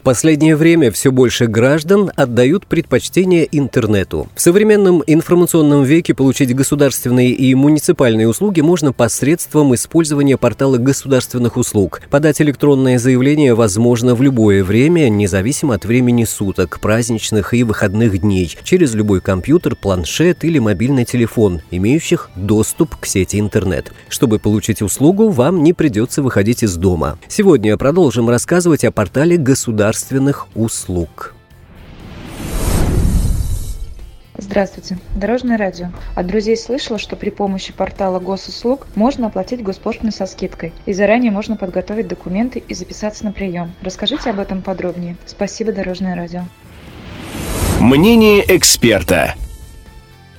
В последнее время все больше граждан отдают предпочтение интернету. В современном информационном веке получить государственные и муниципальные услуги можно посредством использования портала государственных услуг. Подать электронное заявление возможно в любое время, независимо от времени суток, праздничных и выходных дней, через любой компьютер, планшет или мобильный телефон, имеющих доступ к сети интернет. Чтобы получить услугу, вам не придется выходить из дома. Сегодня продолжим рассказывать о портале государственных государственных услуг. Здравствуйте. Дорожное радио. От друзей слышала, что при помощи портала госуслуг можно оплатить госпошлины со скидкой. И заранее можно подготовить документы и записаться на прием. Расскажите об этом подробнее. Спасибо, Дорожное радио. Мнение эксперта.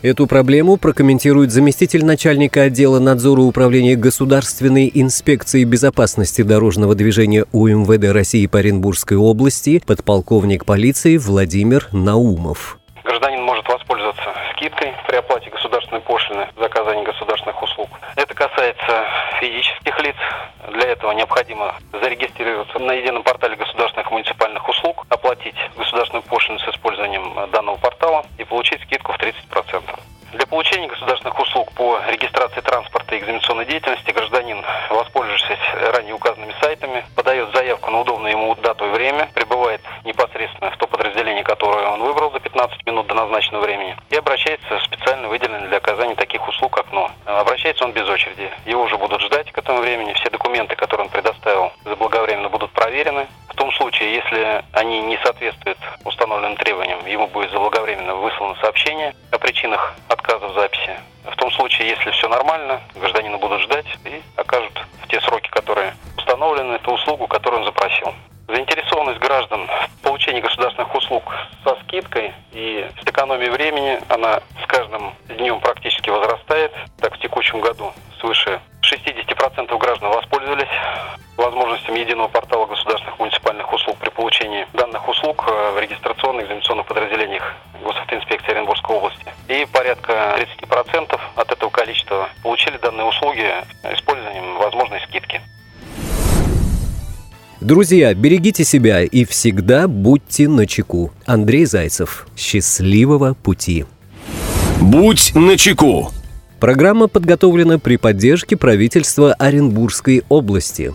Эту проблему прокомментирует заместитель начальника отдела надзора управления Государственной инспекции безопасности дорожного движения УМВД России по Оренбургской области подполковник полиции Владимир Наумов. Гражданин может воспользоваться скидкой при оплате государственной пошлины за оказание государственных услуг. Это касается физических лиц. Для этого необходимо зарегистрироваться на едином портале государственных и муниципальных услуг, оплатить государственную пошлину с использованием данного портала и получить скидку в 30%. Для получения государственных услуг по регистрации транспорта и экзаменационной деятельности гражданин, воспользовавшись ранее указанными сайтами, подает заявку на удобное ему дату и время, прибывает непосредственно в то подразделение, которое он выбрал за 15 минут до назначенного времени, и обращается в специально выделенное для оказания таких услуг окно. Обращается он без очереди. Его уже будут ждать к этому времени. Все документы, которые он предоставил, заблаговременно будут проверены. В том случае, если они не соответствуют установленным требованиям, ему будет заблаговременно выслано сообщение о причинах отказа в записи. В том случае, если все нормально, гражданина будут ждать и окажут в те сроки, которые установлены, ту услугу, которую он запросил. Заинтересованность граждан в получении государственных услуг со скидкой и с экономией времени, она с каждым днем практически возрастает. Так, в текущем году свыше 60% граждан воспользовались возможностями единого портала государственных муниципальных услуг при получении данных услуг э, в регистрационных экзаменационных подразделениях. И порядка 30% от этого количества получили данные услуги использованием возможной скидки. Друзья, берегите себя и всегда будьте начеку. Андрей Зайцев. Счастливого пути. Будь начеку. Программа подготовлена при поддержке правительства Оренбургской области.